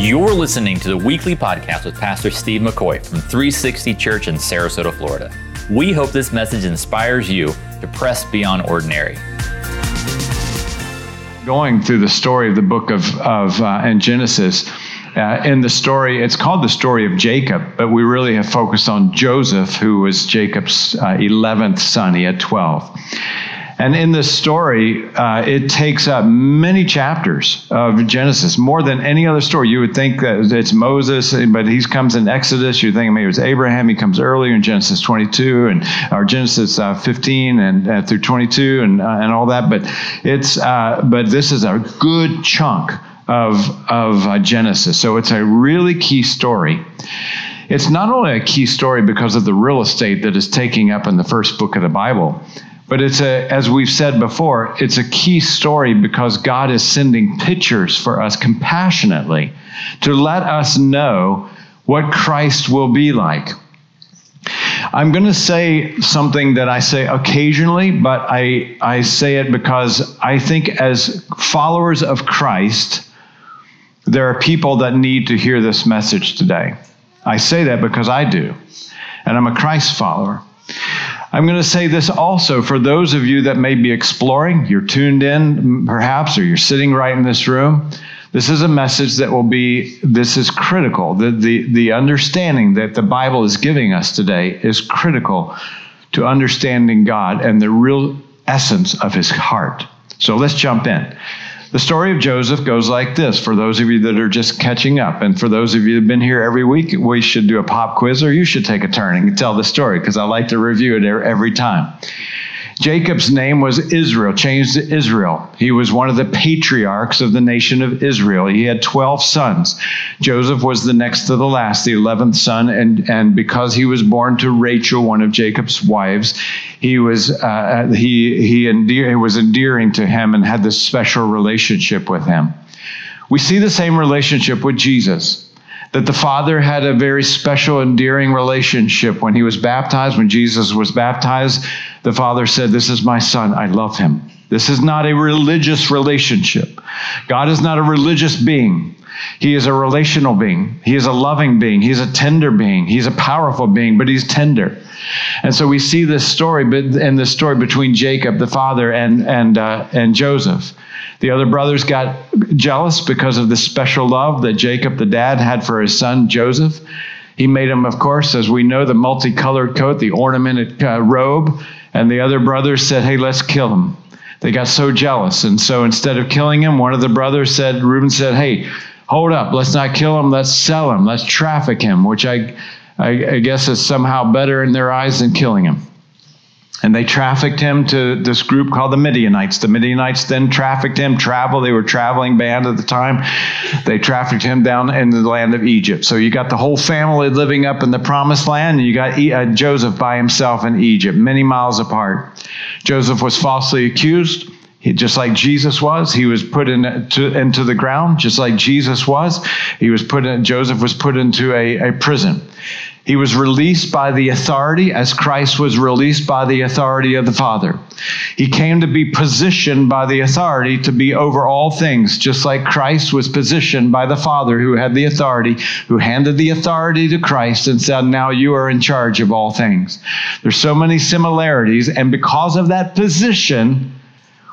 You're listening to the weekly podcast with Pastor Steve McCoy from 360 Church in Sarasota, Florida. We hope this message inspires you to press beyond ordinary. Going through the story of the book of, of uh, in Genesis, uh, in the story, it's called the story of Jacob, but we really have focused on Joseph, who was Jacob's uh, 11th son. He had 12. And in this story, uh, it takes up many chapters of Genesis, more than any other story. You would think that it's Moses, but he comes in Exodus. You're thinking maybe it was Abraham. He comes earlier in Genesis 22 and or Genesis uh, 15 and uh, through 22 and uh, and all that. But it's uh, but this is a good chunk of of uh, Genesis. So it's a really key story. It's not only a key story because of the real estate that is taking up in the first book of the Bible but it's a, as we've said before, it's a key story because God is sending pictures for us compassionately to let us know what Christ will be like. I'm going to say something that I say occasionally, but I, I say it because I think as followers of Christ, there are people that need to hear this message today. I say that because I do, and I'm a Christ follower. I'm going to say this also for those of you that may be exploring, you're tuned in perhaps, or you're sitting right in this room. This is a message that will be, this is critical. The, the, the understanding that the Bible is giving us today is critical to understanding God and the real essence of his heart. So let's jump in. The story of Joseph goes like this for those of you that are just catching up. And for those of you that have been here every week, we should do a pop quiz or you should take a turn and tell the story because I like to review it every time. Jacob's name was Israel, changed to Israel. He was one of the patriarchs of the nation of Israel. He had 12 sons. Joseph was the next to the last, the 11th son. And, and because he was born to Rachel, one of Jacob's wives, he was, uh, he, he, endear, was endearing to him and had this special relationship with him. We see the same relationship with Jesus that the Father had a very special, endearing relationship. When he was baptized, when Jesus was baptized, the Father said, This is my Son, I love him. This is not a religious relationship. God is not a religious being. He is a relational being. He is a loving being. He's a tender being. He's a powerful being, but he's tender. And so we see this story in the story between Jacob, the father, and, and, uh, and Joseph. The other brothers got jealous because of the special love that Jacob, the dad, had for his son Joseph. He made him, of course, as we know, the multicolored coat, the ornamented uh, robe. And the other brothers said, Hey, let's kill him. They got so jealous. And so instead of killing him, one of the brothers said, Reuben said, Hey, hold up. Let's not kill him. Let's sell him. Let's traffic him, which I, I, I guess is somehow better in their eyes than killing him. And they trafficked him to this group called the Midianites. The Midianites then trafficked him, travel. They were traveling band at the time. They trafficked him down in the land of Egypt. So you got the whole family living up in the promised land, and you got uh, Joseph by himself in Egypt, many miles apart. Joseph was falsely accused. He, just like Jesus was, he was put in, to, into the ground, just like Jesus was. He was put in, Joseph was put into a, a prison. He was released by the authority as Christ was released by the authority of the Father. He came to be positioned by the authority to be over all things, just like Christ was positioned by the Father who had the authority, who handed the authority to Christ and said, Now you are in charge of all things. There's so many similarities, and because of that position,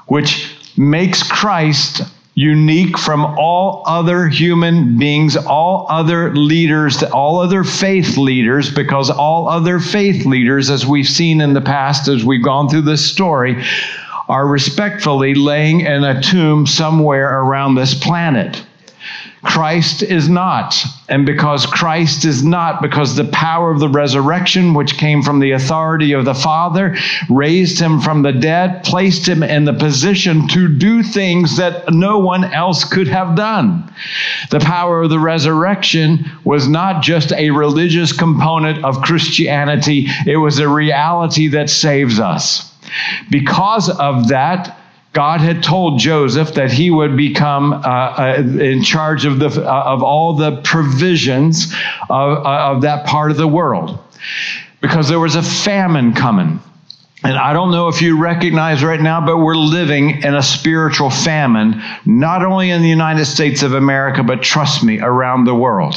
which makes Christ unique from all other human beings, all other leaders, all other faith leaders, because all other faith leaders, as we've seen in the past, as we've gone through this story, are respectfully laying in a tomb somewhere around this planet. Christ is not. And because Christ is not, because the power of the resurrection, which came from the authority of the Father, raised him from the dead, placed him in the position to do things that no one else could have done. The power of the resurrection was not just a religious component of Christianity, it was a reality that saves us. Because of that, God had told Joseph that he would become uh, uh, in charge of, the, uh, of all the provisions of, uh, of that part of the world because there was a famine coming. And I don't know if you recognize right now, but we're living in a spiritual famine, not only in the United States of America, but trust me, around the world.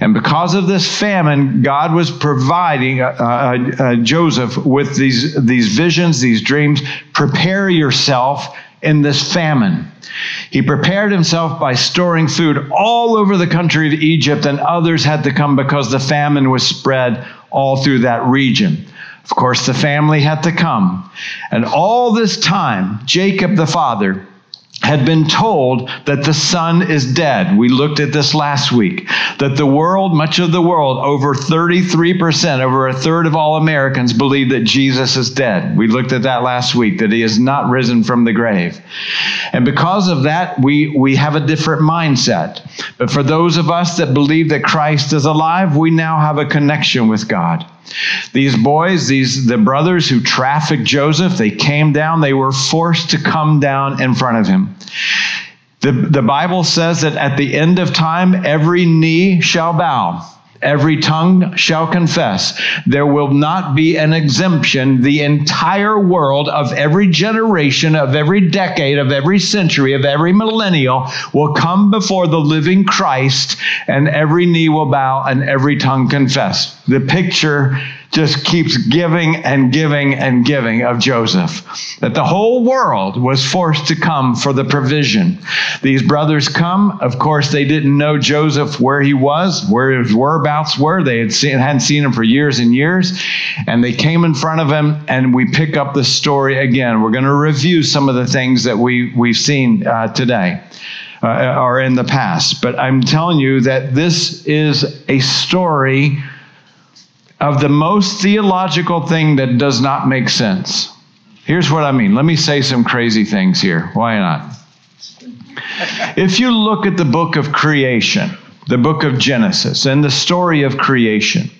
And because of this famine, God was providing uh, uh, uh, Joseph with these, these visions, these dreams. Prepare yourself in this famine. He prepared himself by storing food all over the country of Egypt, and others had to come because the famine was spread all through that region. Of course, the family had to come. And all this time, Jacob the father had been told that the son is dead. We looked at this last week. That the world, much of the world, over 33%, over a third of all Americans believe that Jesus is dead. We looked at that last week, that he has not risen from the grave. And because of that, we, we have a different mindset. But for those of us that believe that Christ is alive, we now have a connection with God. These boys, these the brothers who trafficked Joseph, they came down, they were forced to come down in front of him. The, the Bible says that at the end of time, every knee shall bow every tongue shall confess. There will not be an exemption. The entire world of every generation, of every decade, of every century, of every millennial will come before the living Christ, and every knee will bow and every tongue confess. The picture just keeps giving and giving and giving of Joseph. That the whole world was forced to come for the provision. These brothers come. Of course, they didn't know Joseph where he was, where his whereabouts were. They had seen, hadn't seen him for years and years. And they came in front of him, and we pick up the story again. We're going to review some of the things that we, we've seen uh, today. Uh, or in the past. But I'm telling you that this is a story of the most theological thing that does not make sense. Here's what I mean. Let me say some crazy things here. Why not? If you look at the book of creation, the book of Genesis, and the story of creation,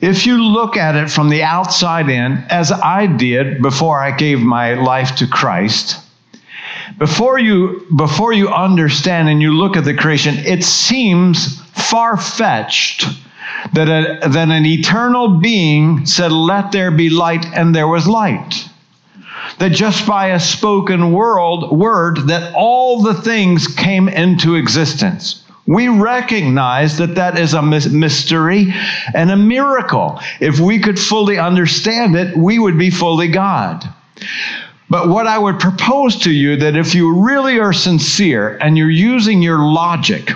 if you look at it from the outside in, as I did before I gave my life to Christ, before you before you understand and you look at the creation, it seems far-fetched that, a, that an eternal being said, Let there be light, and there was light. That just by a spoken world, word, that all the things came into existence. We recognize that that is a mystery and a miracle. If we could fully understand it, we would be fully God. But what I would propose to you that if you really are sincere and you're using your logic,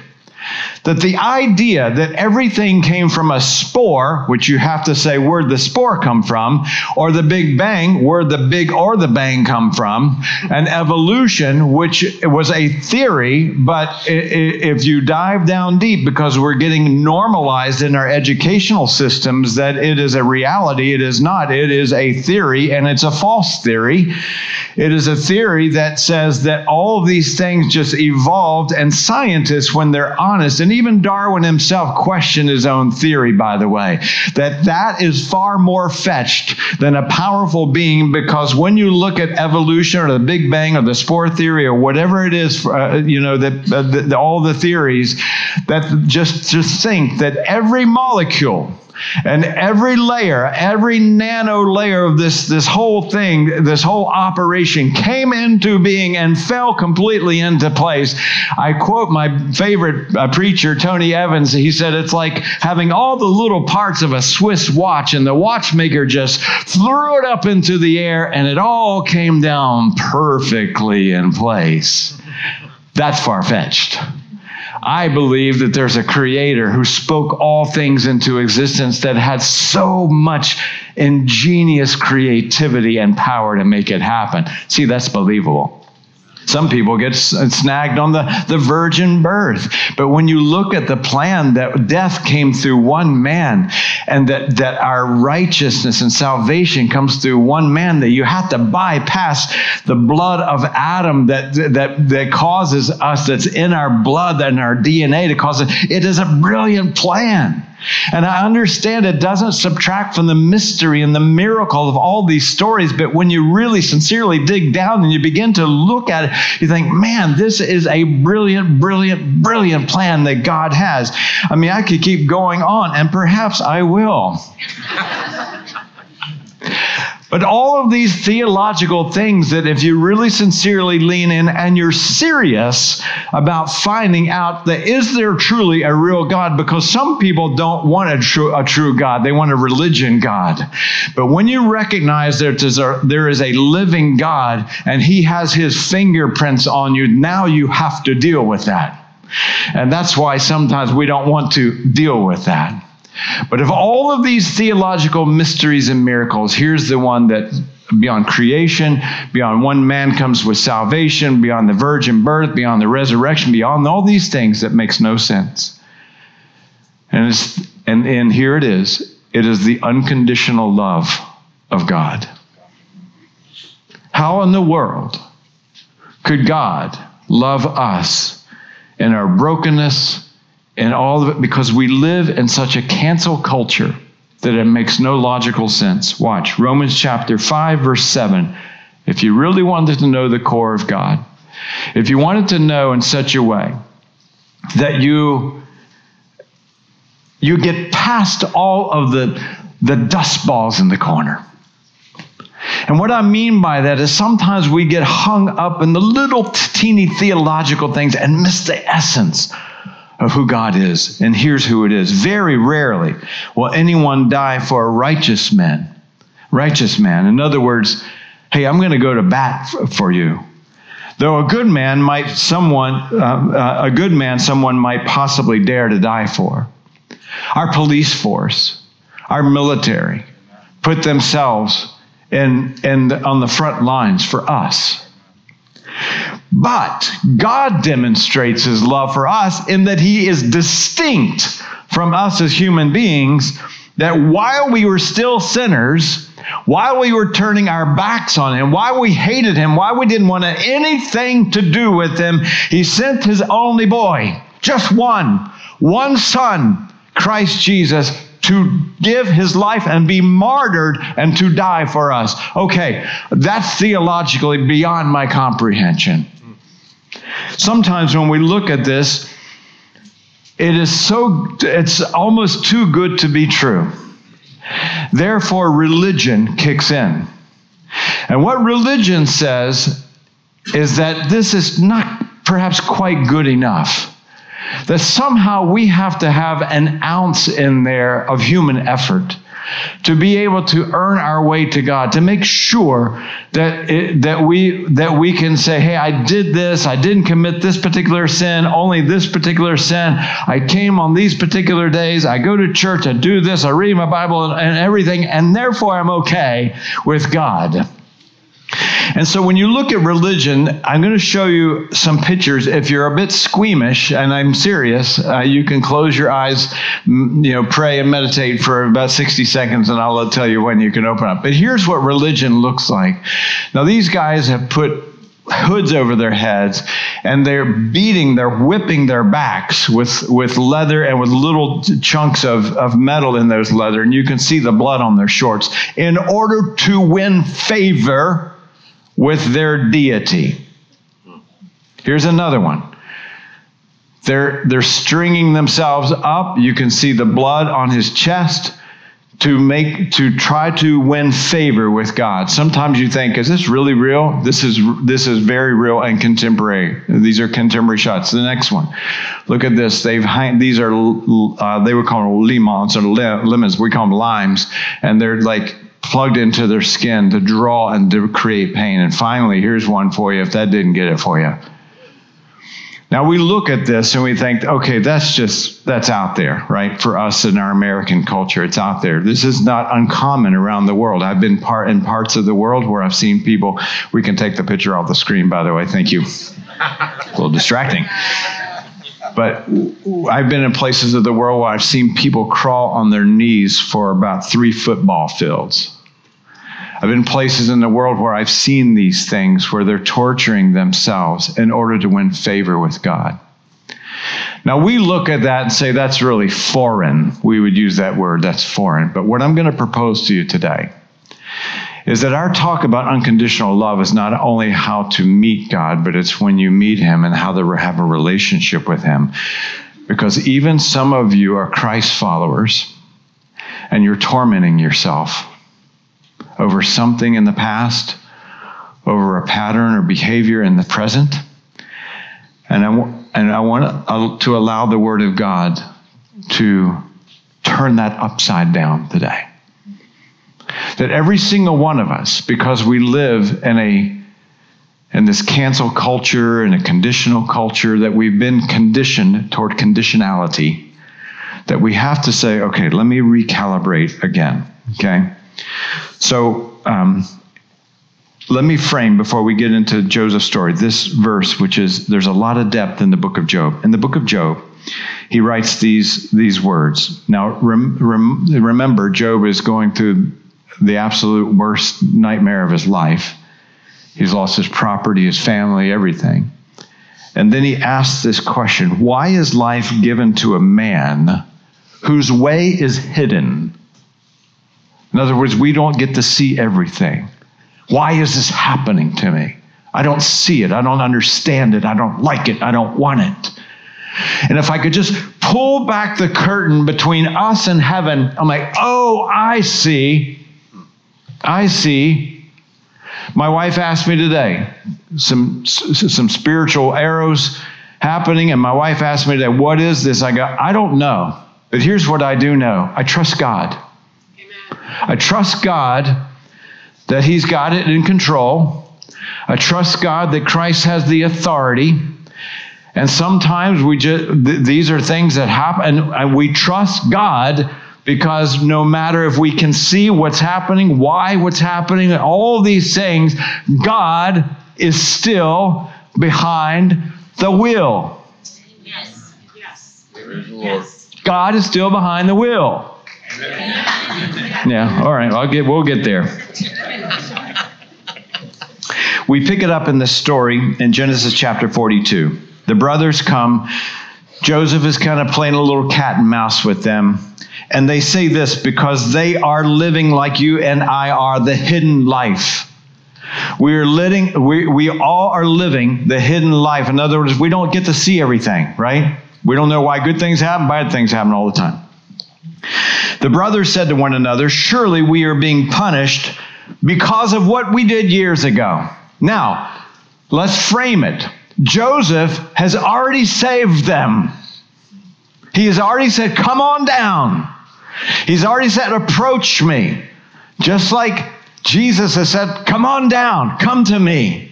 that the idea that everything came from a spore, which you have to say where'd the spore come from, or the Big Bang, where the big or the bang come from, and evolution, which was a theory, but if you dive down deep, because we're getting normalized in our educational systems that it is a reality, it is not. It is a theory, and it's a false theory. It is a theory that says that all of these things just evolved, and scientists, when they're honest, and and even Darwin himself questioned his own theory, by the way, that that is far more fetched than a powerful being because when you look at evolution or the Big Bang or the spore theory or whatever it is, uh, you know, that uh, all the theories, that just, just think that every molecule and every layer, every nano layer of this, this whole thing, this whole operation came into being and fell completely into place. I quote my favorite uh, preacher, Tony Evans. He said, It's like having all the little parts of a Swiss watch, and the watchmaker just threw it up into the air, and it all came down perfectly in place. That's far fetched. I believe that there's a creator who spoke all things into existence that had so much ingenious creativity and power to make it happen. See, that's believable. Some people get uh, snagged on the, the virgin birth. But when you look at the plan that death came through one man and that, that our righteousness and salvation comes through one man, that you have to bypass the blood of Adam that, that, that causes us, that's in our blood and our DNA to cause it. It is a brilliant plan. And I understand it doesn't subtract from the mystery and the miracle of all these stories, but when you really sincerely dig down and you begin to look at it, you think, man, this is a brilliant, brilliant, brilliant plan that God has. I mean, I could keep going on, and perhaps I will. But all of these theological things that if you really sincerely lean in and you're serious about finding out that is there truly a real God, because some people don't want a true, a true God, they want a religion God. But when you recognize that there is a living God and he has his fingerprints on you, now you have to deal with that. And that's why sometimes we don't want to deal with that. But of all of these theological mysteries and miracles, here's the one that beyond creation, beyond one man comes with salvation, beyond the virgin birth, beyond the resurrection, beyond all these things that makes no sense. And, and, and here it is it is the unconditional love of God. How in the world could God love us in our brokenness and all of it because we live in such a cancel culture that it makes no logical sense. Watch Romans chapter 5, verse 7. If you really wanted to know the core of God, if you wanted to know in such a way that you you get past all of the the dust balls in the corner. And what I mean by that is sometimes we get hung up in the little teeny theological things and miss the essence of who God is. And here's who it is. Very rarely will anyone die for a righteous man. Righteous man. In other words, hey, I'm going to go to bat for you. Though a good man might someone, uh, uh, a good man, someone might possibly dare to die for. Our police force, our military, put themselves in, in the, on the front lines for us. But God demonstrates his love for us in that he is distinct from us as human beings, that while we were still sinners, while we were turning our backs on him, while we hated him, while we didn't want anything to do with him, he sent his only boy, just one, one son, Christ Jesus, to give his life and be martyred and to die for us. Okay, that's theologically beyond my comprehension. Sometimes when we look at this, it is so, it's almost too good to be true. Therefore, religion kicks in. And what religion says is that this is not perhaps quite good enough that somehow we have to have an ounce in there of human effort to be able to earn our way to God, to make sure that it, that we that we can say, "Hey, I did this. I didn't commit this particular sin. Only this particular sin. I came on these particular days. I go to church. I do this. I read my Bible and, and everything, and therefore I'm okay with God." And so when you look at religion, I'm going to show you some pictures. If you're a bit squeamish, and I'm serious, uh, you can close your eyes, you know, pray and meditate for about 60 seconds, and I'll tell you when you can open up. But here's what religion looks like. Now, these guys have put hoods over their heads and they're beating they're whipping their backs with with leather and with little chunks of, of metal in those leather and you can see the blood on their shorts in order to win favor with their deity. Here's another one. They're, they're stringing themselves up. You can see the blood on his chest to make to try to win favor with God. Sometimes you think, is this really real? This is this is very real and contemporary. These are contemporary shots. The next one, look at this. They've these are uh, they were called limons or lemons. We call them limes, and they're like plugged into their skin to draw and to create pain. And finally, here's one for you if that didn't get it for you. Now we look at this and we think, okay, that's just, that's out there, right? For us in our American culture, it's out there. This is not uncommon around the world. I've been part in parts of the world where I've seen people, we can take the picture off the screen, by the way. Thank you. a little distracting. But I've been in places of the world where I've seen people crawl on their knees for about three football fields. I've been places in the world where I've seen these things where they're torturing themselves in order to win favor with God. Now, we look at that and say that's really foreign. We would use that word, that's foreign. But what I'm going to propose to you today is that our talk about unconditional love is not only how to meet God, but it's when you meet Him and how to have a relationship with Him. Because even some of you are Christ followers and you're tormenting yourself over something in the past, over a pattern or behavior in the present. And I, and I want to allow the Word of God to turn that upside down today. That every single one of us, because we live in a in this cancel culture and a conditional culture, that we've been conditioned toward conditionality, that we have to say, okay, let me recalibrate again. Okay? So um, let me frame before we get into Joseph's story this verse, which is there's a lot of depth in the book of Job. In the book of Job, he writes these, these words. Now, rem, rem, remember, Job is going through the absolute worst nightmare of his life. He's lost his property, his family, everything. And then he asks this question Why is life given to a man whose way is hidden? In other words, we don't get to see everything. Why is this happening to me? I don't see it. I don't understand it. I don't like it. I don't want it. And if I could just pull back the curtain between us and heaven, I'm like, oh, I see. I see. My wife asked me today some some spiritual arrows happening, and my wife asked me today, "What is this?" I go, "I don't know, but here's what I do know: I trust God. Amen. I trust God that He's got it in control. I trust God that Christ has the authority." And sometimes we just th- these are things that happen, and, and we trust God because no matter if we can see what's happening, why what's happening, all these things, God is still behind the wheel. Yes. Yes. yes. God is still behind the wheel. Yeah, all right, I'll get we'll get there. We pick it up in the story in Genesis chapter 42. The brothers come. Joseph is kind of playing a little cat and mouse with them. And they say this because they are living like you and I are the hidden life. We are living, we, we all are living the hidden life. In other words, we don't get to see everything, right? We don't know why good things happen, bad things happen all the time. The brothers said to one another, Surely we are being punished because of what we did years ago. Now, let's frame it. Joseph has already saved them. He has already said, Come on down. He's already said, Approach me. Just like Jesus has said, Come on down, come to me.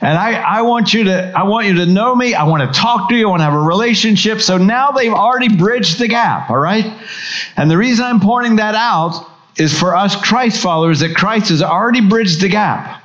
And I, I want you to I want you to know me. I want to talk to you. I want to have a relationship. So now they've already bridged the gap, all right? And the reason I'm pointing that out is for us Christ followers that Christ has already bridged the gap.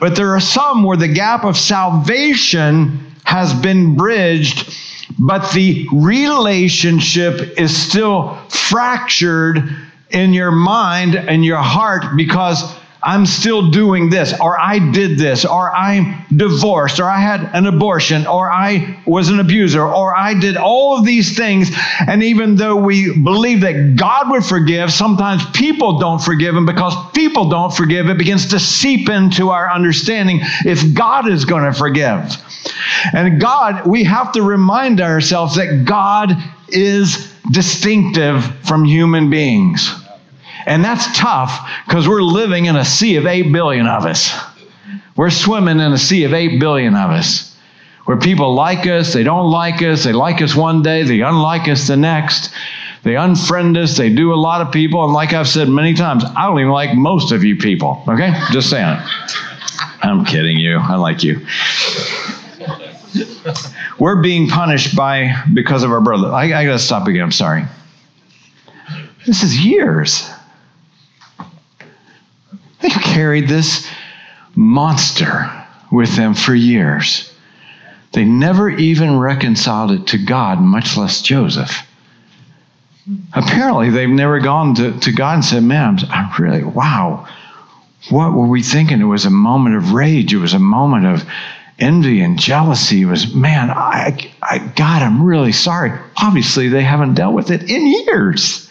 But there are some where the gap of salvation has been bridged but the relationship is still fractured in your mind and your heart because I'm still doing this, or I did this, or I'm divorced, or I had an abortion, or I was an abuser, or I did all of these things. And even though we believe that God would forgive, sometimes people don't forgive. And because people don't forgive, it begins to seep into our understanding if God is going to forgive. And God, we have to remind ourselves that God is distinctive from human beings. And that's tough because we're living in a sea of 8 billion of us. We're swimming in a sea of 8 billion of us where people like us, they don't like us, they like us one day, they unlike us the next. They unfriend us, they do a lot of people. And like I've said many times, I don't even like most of you people, okay? Just saying I'm kidding you. I like you. We're being punished by because of our brother. I, I gotta stop again. I'm sorry. This is years. They carried this monster with them for years. They never even reconciled it to God, much less Joseph. Apparently, they've never gone to, to God and said, Man, I'm really, wow, what were we thinking? It was a moment of rage. It was a moment of envy and jealousy. Was, man, I, I, God, I'm really sorry. Obviously, they haven't dealt with it in years.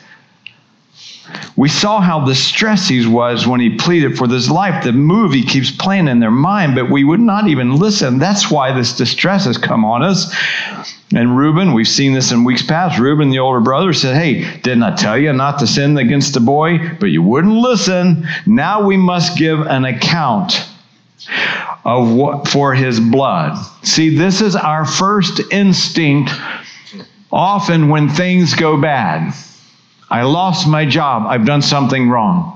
We saw how distressed he was when he pleaded for his life. The movie keeps playing in their mind, but we would not even listen. That's why this distress has come on us. And Reuben, we've seen this in weeks past. Reuben, the older brother, said, Hey, didn't I tell you not to sin against the boy? But you wouldn't listen. Now we must give an account of what for his blood. See, this is our first instinct often when things go bad. I lost my job. I've done something wrong.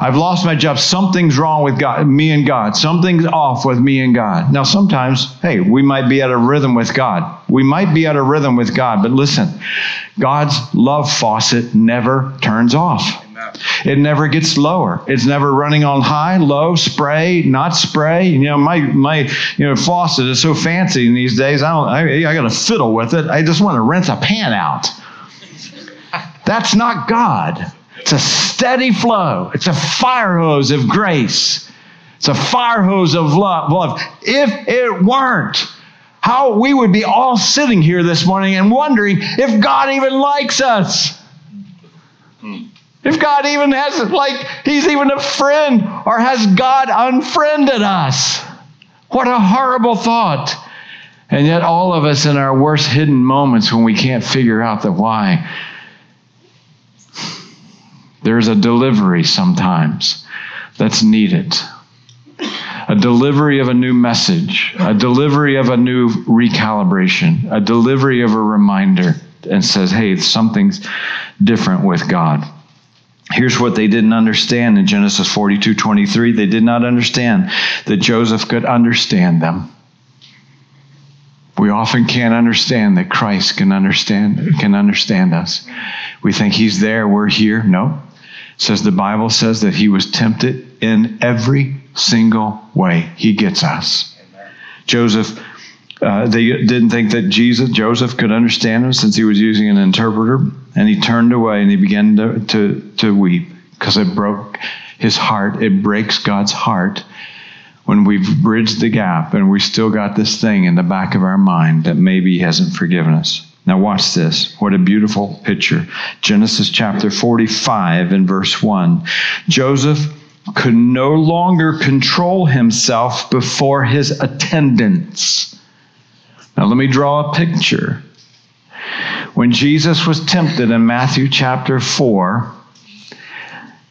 I've lost my job. Something's wrong with God, me and God. Something's off with me and God. Now, sometimes, hey, we might be at a rhythm with God. We might be at a rhythm with God, but listen, God's love faucet never turns off. It never gets lower. It's never running on high, low, spray, not spray. You know, my my you know faucet is so fancy in these days. I don't. I, I got to fiddle with it. I just want to rinse a pan out. That's not God. It's a steady flow. It's a fire hose of grace. It's a fire hose of love. If it weren't, how we would be all sitting here this morning and wondering if God even likes us. If God even has, like, He's even a friend, or has God unfriended us? What a horrible thought. And yet, all of us in our worst hidden moments when we can't figure out the why, there's a delivery sometimes that's needed. A delivery of a new message, a delivery of a new recalibration, a delivery of a reminder and says, hey, something's different with God. Here's what they didn't understand in Genesis 42 23. They did not understand that Joseph could understand them. We often can't understand that Christ can understand can understand us. We think he's there, we're here. No. It says the Bible says that he was tempted in every single way. He gets us. Amen. Joseph uh, they didn't think that Jesus, Joseph, could understand him since he was using an interpreter, and he turned away and he began to, to, to weep because it broke his heart. It breaks God's heart when we've bridged the gap and we still got this thing in the back of our mind that maybe he hasn't forgiven us. Now, watch this. What a beautiful picture. Genesis chapter 45 and verse 1. Joseph could no longer control himself before his attendants now, let me draw a picture. When Jesus was tempted in Matthew chapter 4,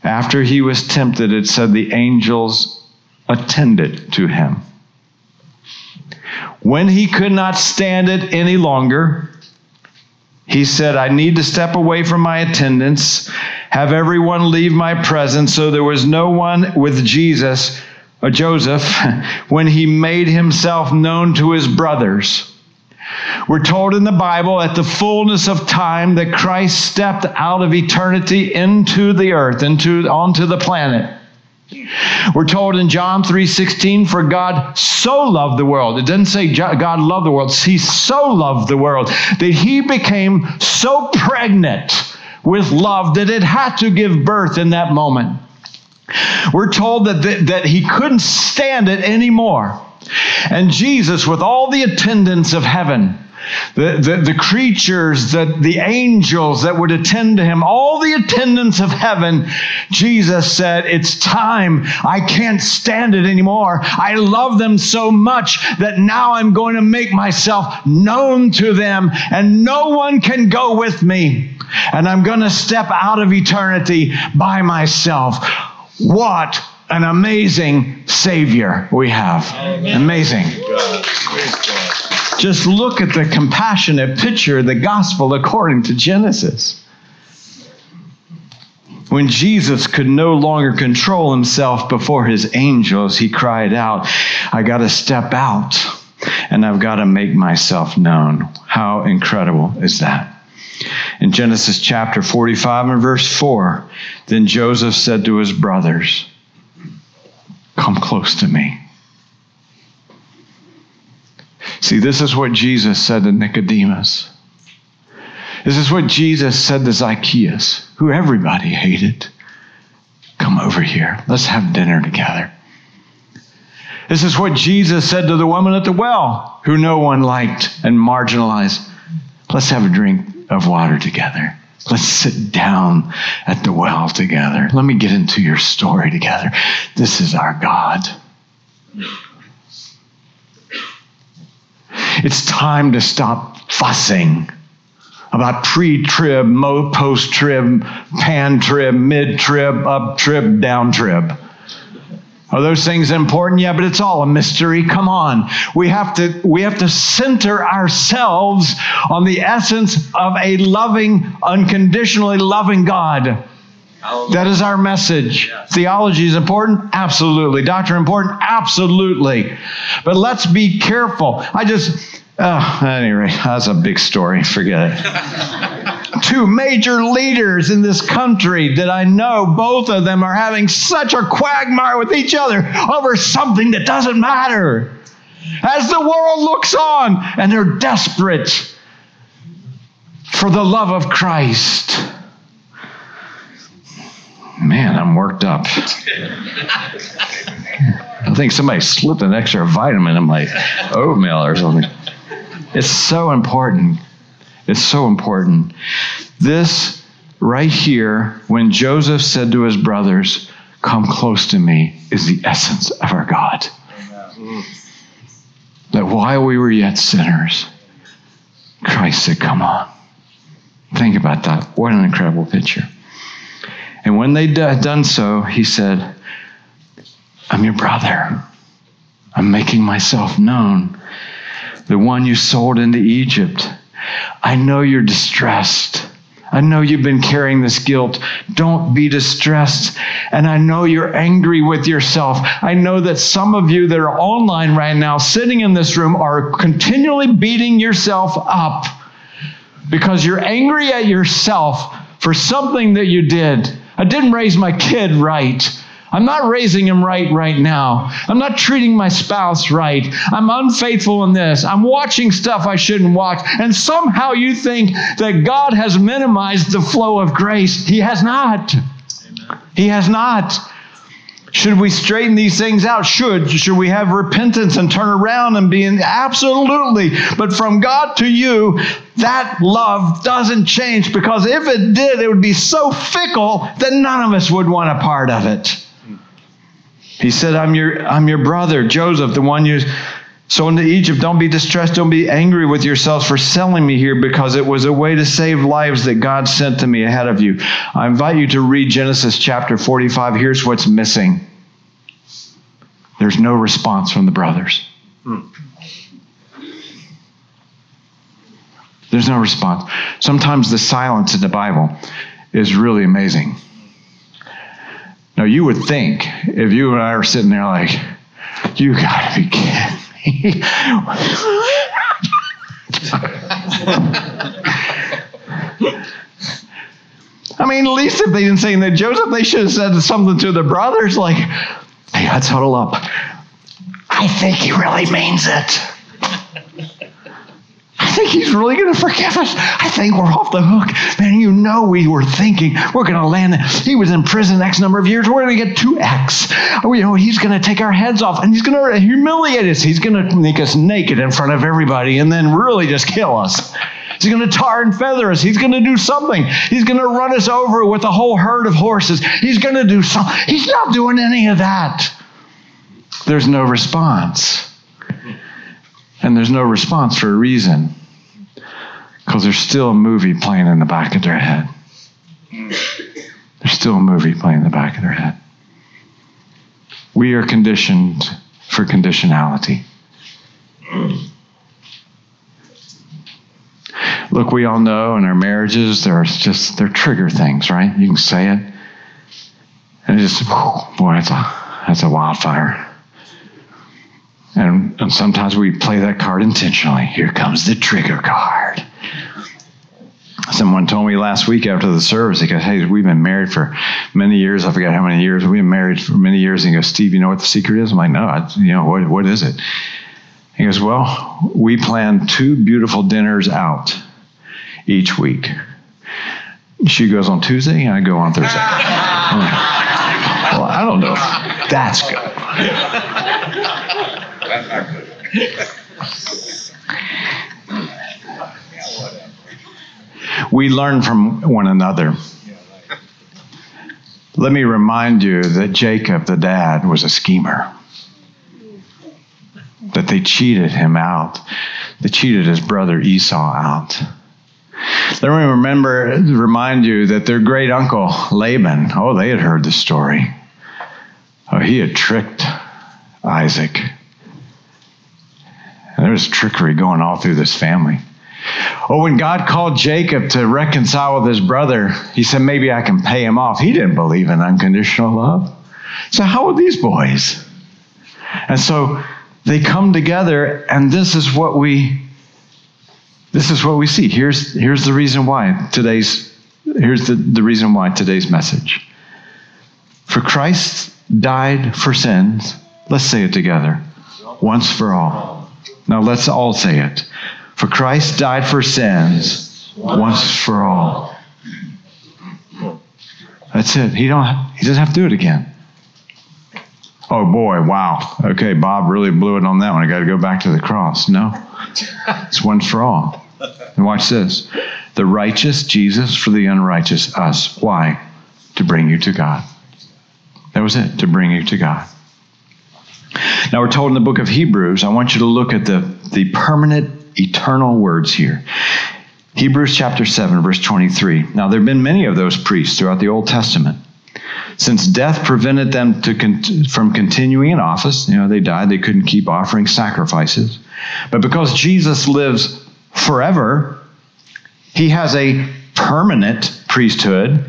after he was tempted, it said the angels attended to him. When he could not stand it any longer, he said, I need to step away from my attendants, have everyone leave my presence. So there was no one with Jesus, or Joseph, when he made himself known to his brothers. We're told in the Bible at the fullness of time that Christ stepped out of eternity into the earth, into onto the planet. We're told in John 3:16 for God so loved the world. It doesn't say God loved the world. He so loved the world that he became so pregnant with love that it had to give birth in that moment. We're told that, that, that he couldn't stand it anymore. And Jesus, with all the attendants of heaven, the, the, the, creatures, the, the angels that would attend to him, all the attendants of heaven, Jesus said, It's time. I can't stand it anymore. I love them so much that now I'm going to make myself known to them, and no one can go with me. And I'm going to step out of eternity by myself. What an amazing Savior we have. Amen. Amazing. Just look at the compassionate picture of the gospel according to Genesis. When Jesus could no longer control himself before his angels, he cried out, I got to step out and I've got to make myself known. How incredible is that? In Genesis chapter 45 and verse 4, then Joseph said to his brothers, Come close to me. See, this is what Jesus said to Nicodemus. This is what Jesus said to Zacchaeus, who everybody hated. Come over here. Let's have dinner together. This is what Jesus said to the woman at the well, who no one liked and marginalized. Let's have a drink of water together. Let's sit down at the well together. Let me get into your story together. This is our God. It's time to stop fussing about pre trib, post trib, pan trib, mid trib, up trib, down trib. Are those things important? Yeah, but it's all a mystery. Come on. We have to we have to center ourselves on the essence of a loving, unconditionally loving God. That is our message. Theology is important? Absolutely. Doctrine important? Absolutely. But let's be careful. I just Oh, anyway, that's a big story. Forget it. Two major leaders in this country that I know, both of them are having such a quagmire with each other over something that doesn't matter. As the world looks on and they're desperate for the love of Christ. Man, I'm worked up. I think somebody slipped an extra vitamin in my oatmeal or something. It's so important. It's so important. This right here, when Joseph said to his brothers, Come close to me, is the essence of our God. That while we were yet sinners, Christ said, Come on. Think about that. What an incredible picture. And when they'd done so, he said, I'm your brother. I'm making myself known the one you sold into Egypt. I know you're distressed. I know you've been carrying this guilt. Don't be distressed. And I know you're angry with yourself. I know that some of you that are online right now, sitting in this room, are continually beating yourself up because you're angry at yourself for something that you did. I didn't raise my kid right. I'm not raising him right right now. I'm not treating my spouse right. I'm unfaithful in this. I'm watching stuff I shouldn't watch. And somehow you think that God has minimized the flow of grace. He has not. Amen. He has not. Should we straighten these things out? Should. Should we have repentance and turn around and be in? Absolutely. But from God to you, that love doesn't change because if it did, it would be so fickle that none of us would want a part of it. He said, I'm your, I'm your brother, Joseph, the one you sold into Egypt. Don't be distressed. Don't be angry with yourselves for selling me here because it was a way to save lives that God sent to me ahead of you. I invite you to read Genesis chapter 45. Here's what's missing there's no response from the brothers. Hmm. There's no response. Sometimes the silence in the Bible is really amazing. Now, you would think if you and I were sitting there like, you got to be kidding me. I mean, at least if they didn't say that Joseph, they should have said something to the brothers like, hey, let's huddle up. I think he really means it think he's really going to forgive us. I think we're off the hook. Man, you know we were thinking we're going to land. He was in prison X number of years. We're going to get 2X. You know, he's going to take our heads off and he's going to humiliate us. He's going to make us naked in front of everybody and then really just kill us. He's going to tar and feather us. He's going to do something. He's going to run us over with a whole herd of horses. He's going to do something. He's not doing any of that. There's no response. And there's no response for a reason because there's still a movie playing in the back of their head. There's still a movie playing in the back of their head. We are conditioned for conditionality. Look, we all know in our marriages, there's just they're trigger things, right? You can say it, and just boy, that's a that's a wildfire. And, and sometimes we play that card intentionally. Here comes the trigger card. Someone told me last week after the service, he goes, Hey, we've been married for many years. I forget how many years. We've been married for many years. And he goes, Steve, you know what the secret is? I'm like, No, I, you know, what, what is it? He goes, Well, we plan two beautiful dinners out each week. She goes on Tuesday, and I go on Thursday. Like, well, I don't know. That's good. We learn from one another. Let me remind you that Jacob, the dad, was a schemer. that they cheated him out. They cheated his brother Esau out. Let me remember, remind you that their great uncle Laban, oh, they had heard the story. Oh, he had tricked Isaac. There was trickery going all through this family. Oh, when God called Jacob to reconcile with his brother, he said, maybe I can pay him off. He didn't believe in unconditional love. So, how are these boys? And so they come together, and this is what we this is what we see. Here's, here's the reason why today's here's the, the reason why today's message. For Christ died for sins. Let's say it together. Once for all. Now let's all say it. For Christ died for sins once for all. That's it. He don't he doesn't have to do it again. Oh boy, wow. Okay, Bob really blew it on that one. I got to go back to the cross. No. It's once for all. And watch this. The righteous Jesus for the unrighteous us. Why? To bring you to God. That was it, to bring you to God. Now we're told in the book of Hebrews, I want you to look at the, the permanent, eternal words here. Hebrews chapter 7, verse 23. Now there have been many of those priests throughout the Old Testament. Since death prevented them con- from continuing in office, you know, they died, they couldn't keep offering sacrifices. But because Jesus lives forever, he has a permanent priesthood.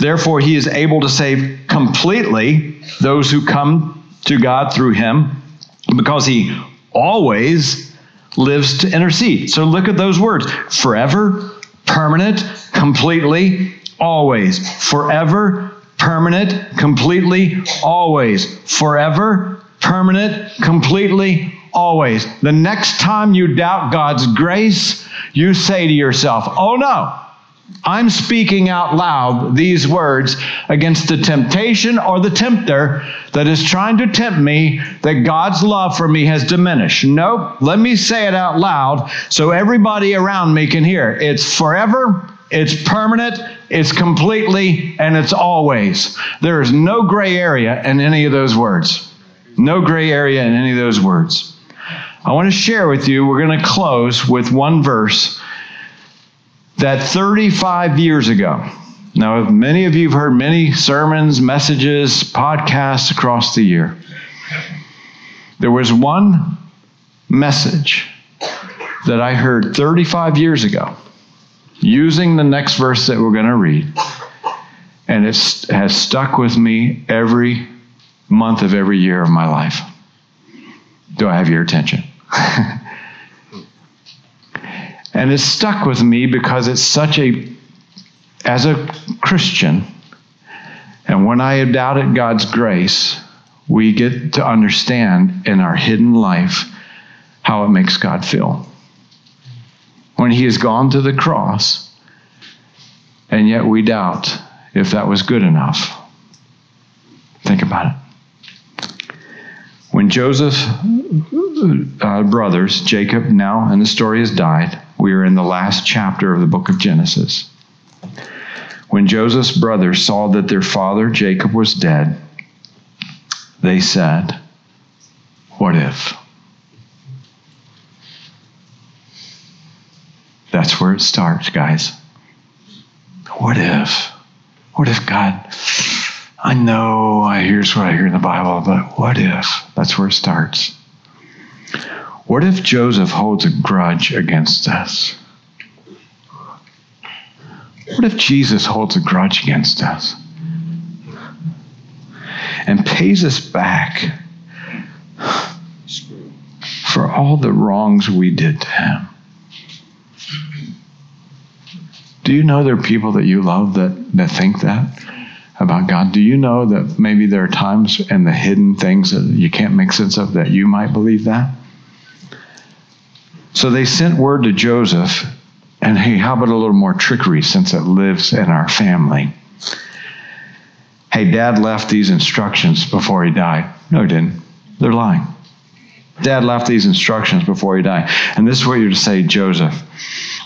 Therefore, he is able to save completely those who come to God through him because he always lives to intercede. So look at those words forever, permanent, completely, always. Forever, permanent, completely, always. Forever, permanent, completely, always. The next time you doubt God's grace, you say to yourself, Oh no, I'm speaking out loud these words against the temptation or the tempter that is trying to tempt me that God's love for me has diminished. Nope, let me say it out loud so everybody around me can hear. It's forever, it's permanent, it's completely, and it's always. There is no gray area in any of those words. No gray area in any of those words. I want to share with you, we're going to close with one verse that 35 years ago, now, many of you have heard many sermons, messages, podcasts across the year. There was one message that I heard 35 years ago using the next verse that we're going to read. And it has stuck with me every month of every year of my life. Do I have your attention? and it's stuck with me because it's such a, as a Christian, and when I have doubted God's grace, we get to understand in our hidden life how it makes God feel. When He has gone to the cross, and yet we doubt if that was good enough. Think about it. When Joseph's uh, brothers, Jacob now, and the story has died, we are in the last chapter of the book of Genesis. When Joseph's brothers saw that their father Jacob was dead, they said, What if? That's where it starts, guys. What if? What if God I know I here's what I hear in the Bible, but what if? That's where it starts. What if Joseph holds a grudge against us? What if Jesus holds a grudge against us and pays us back for all the wrongs we did to him? Do you know there are people that you love that, that think that? about God. Do you know that maybe there are times in the hidden things that you can't make sense of that you might believe that? So they sent word to Joseph, and hey, how about a little more trickery since it lives in our family? Hey, dad left these instructions before he died. No, he didn't. They're lying. Dad left these instructions before he died. And this is what you're to say, Joseph.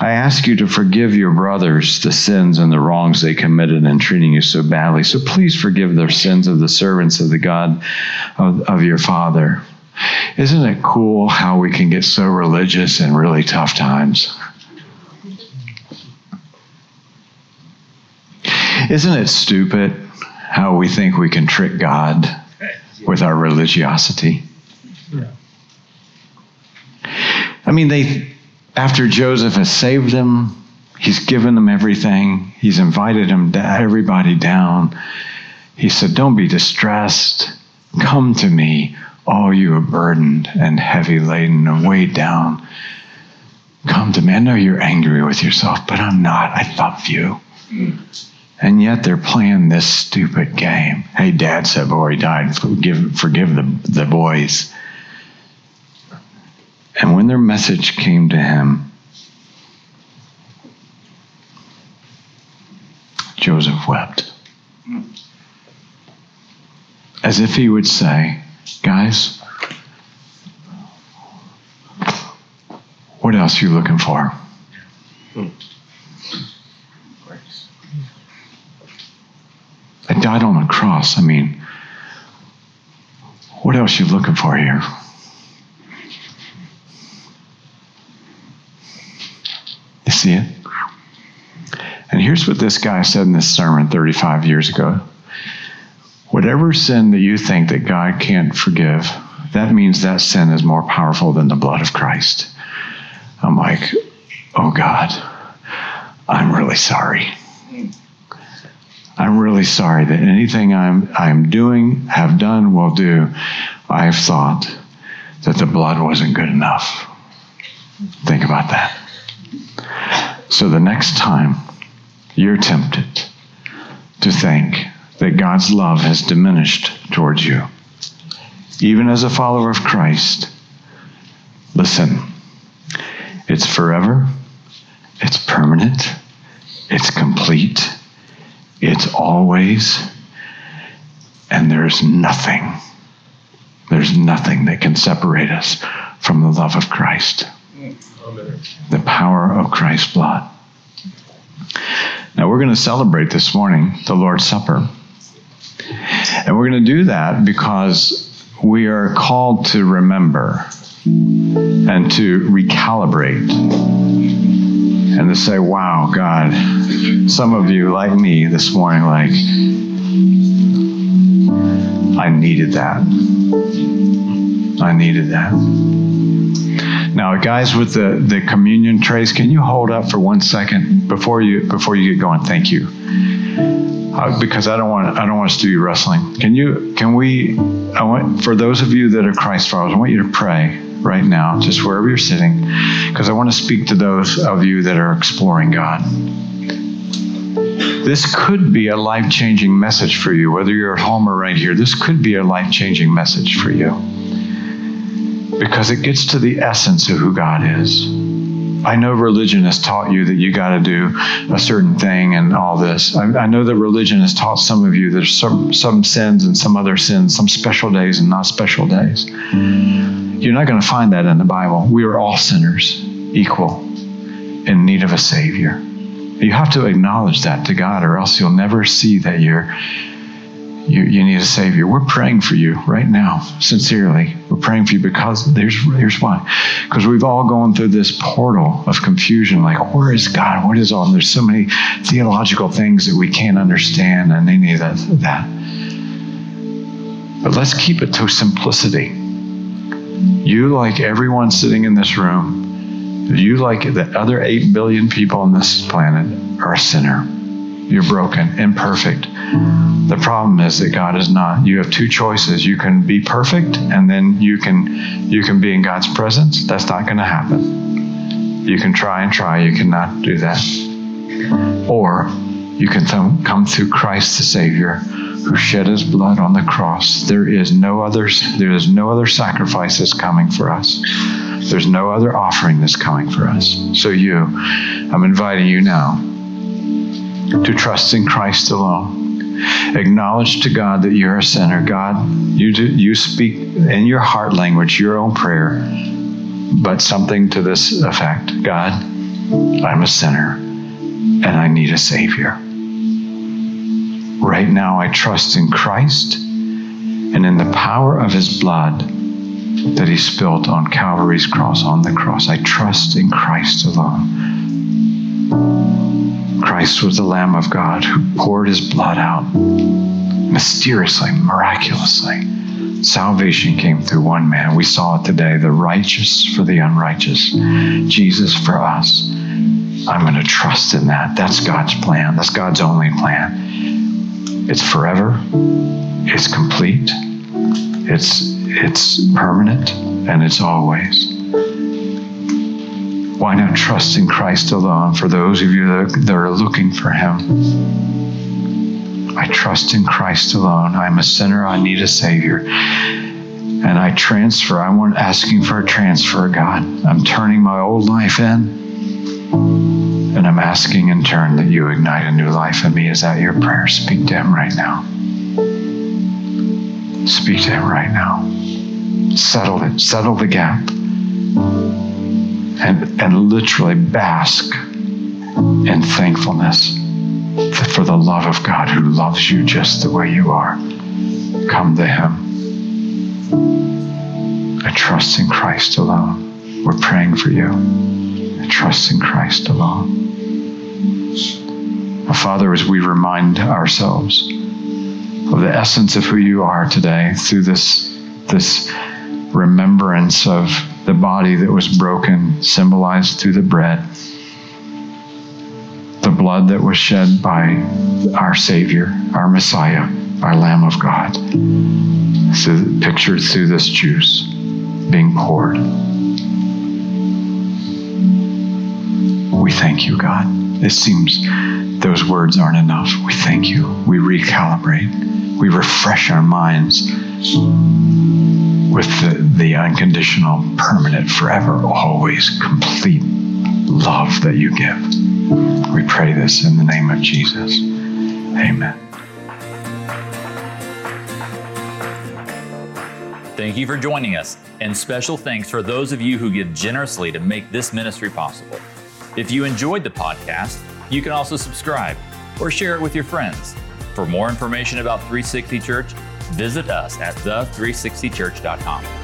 I ask you to forgive your brothers the sins and the wrongs they committed in treating you so badly. So please forgive their sins of the servants of the God of, of your Father. Isn't it cool how we can get so religious in really tough times? Isn't it stupid how we think we can trick God with our religiosity? I mean, they after Joseph has saved them, he's given them everything. He's invited them everybody down. He said, "Don't be distressed. Come to me, all you are burdened and heavy laden and weighed down. Come to me. I know you're angry with yourself, but I'm not. I love you." And yet they're playing this stupid game. Hey, Dad said before he died, forgive, forgive the, the boys. And when their message came to him, Joseph wept. As if he would say, Guys, what else are you looking for? I died on the cross. I mean, what else are you looking for here? You see it? And here's what this guy said in this sermon 35 years ago. Whatever sin that you think that God can't forgive, that means that sin is more powerful than the blood of Christ. I'm like, oh God, I'm really sorry. I'm really sorry that anything I'm, I'm doing, have done, will do, I have thought that the blood wasn't good enough. Think about that. So the next time you're tempted to think that God's love has diminished towards you, even as a follower of Christ, listen, it's forever, it's permanent, it's complete, it's always, and there's nothing, there's nothing that can separate us from the love of Christ. Amen. The power of Christ's blood. Now, we're going to celebrate this morning the Lord's Supper. And we're going to do that because we are called to remember and to recalibrate and to say, wow, God, some of you, like me this morning, like, I needed that. I needed that. Now, guys with the, the communion trays, can you hold up for one second before you before you get going? Thank you. Uh, because I don't want I don't want us to be wrestling. Can you can we I want for those of you that are Christ followers, I want you to pray right now, just wherever you're sitting, because I want to speak to those of you that are exploring God. This could be a life changing message for you, whether you're at home or right here. This could be a life changing message for you because it gets to the essence of who God is. I know religion has taught you that you got to do a certain thing and all this. I, I, know that religion has taught some of you there's some, some sins and some other sins, some special days and not special days. You're not going to find that in the Bible. We are all sinners, equal, in need of a Savior. You have to acknowledge that to God, or else you'll never see that you're you, you need a Savior. We're praying for you right now, sincerely. We're praying for you because there's here's why. Because we've all gone through this portal of confusion, like, where is God? What is all? And there's so many theological things that we can't understand and any of that, that. But let's keep it to simplicity. You, like everyone sitting in this room, you, like the other 8 billion people on this planet, are a sinner. You're broken, imperfect. The problem is that God is not. You have two choices. You can be perfect and then you can you can be in God's presence. That's not going to happen. You can try and try, you cannot do that. Or you can th- come through Christ the Savior who shed his blood on the cross. There is no other there is no other sacrifice that's coming for us. There's no other offering that's coming for us. So you, I'm inviting you now to trust in Christ alone. Acknowledge to God that you're a sinner. God, you, do, you speak in your heart language your own prayer, but something to this effect God, I'm a sinner and I need a Savior. Right now, I trust in Christ and in the power of His blood that he spilled on Calvary's cross, on the cross. I trust in Christ alone. Christ was the Lamb of God who poured his blood out mysteriously, miraculously. Salvation came through one man. We saw it today the righteous for the unrighteous, Jesus for us. I'm going to trust in that. That's God's plan. That's God's only plan. It's forever, it's complete, it's, it's permanent, and it's always. Why not trust in Christ alone for those of you that are looking for Him? I trust in Christ alone. I'm a sinner. I need a Savior. And I transfer. I want asking for a transfer, God. I'm turning my old life in. And I'm asking in turn that you ignite a new life in me. Is that your prayer? Speak to Him right now. Speak to Him right now. Settle it. Settle the gap. And, and literally bask in thankfulness for the love of God who loves you just the way you are. Come to Him. I trust in Christ alone. We're praying for you. I trust in Christ alone. Father, as we remind ourselves of the essence of who you are today through this, this remembrance of the body that was broken, symbolized through the bread the blood that was shed by our Savior, our Messiah, our Lamb of God, through, pictured through this juice being poured. We thank you, God. It seems those words aren't enough. We thank you. We recalibrate. We refresh our minds with the, the unconditional, permanent, forever, always complete love that you give. We pray this in the name of Jesus. Amen. Thank you for joining us, and special thanks for those of you who give generously to make this ministry possible. If you enjoyed the podcast, you can also subscribe or share it with your friends. For more information about 360 Church, visit us at the360church.com.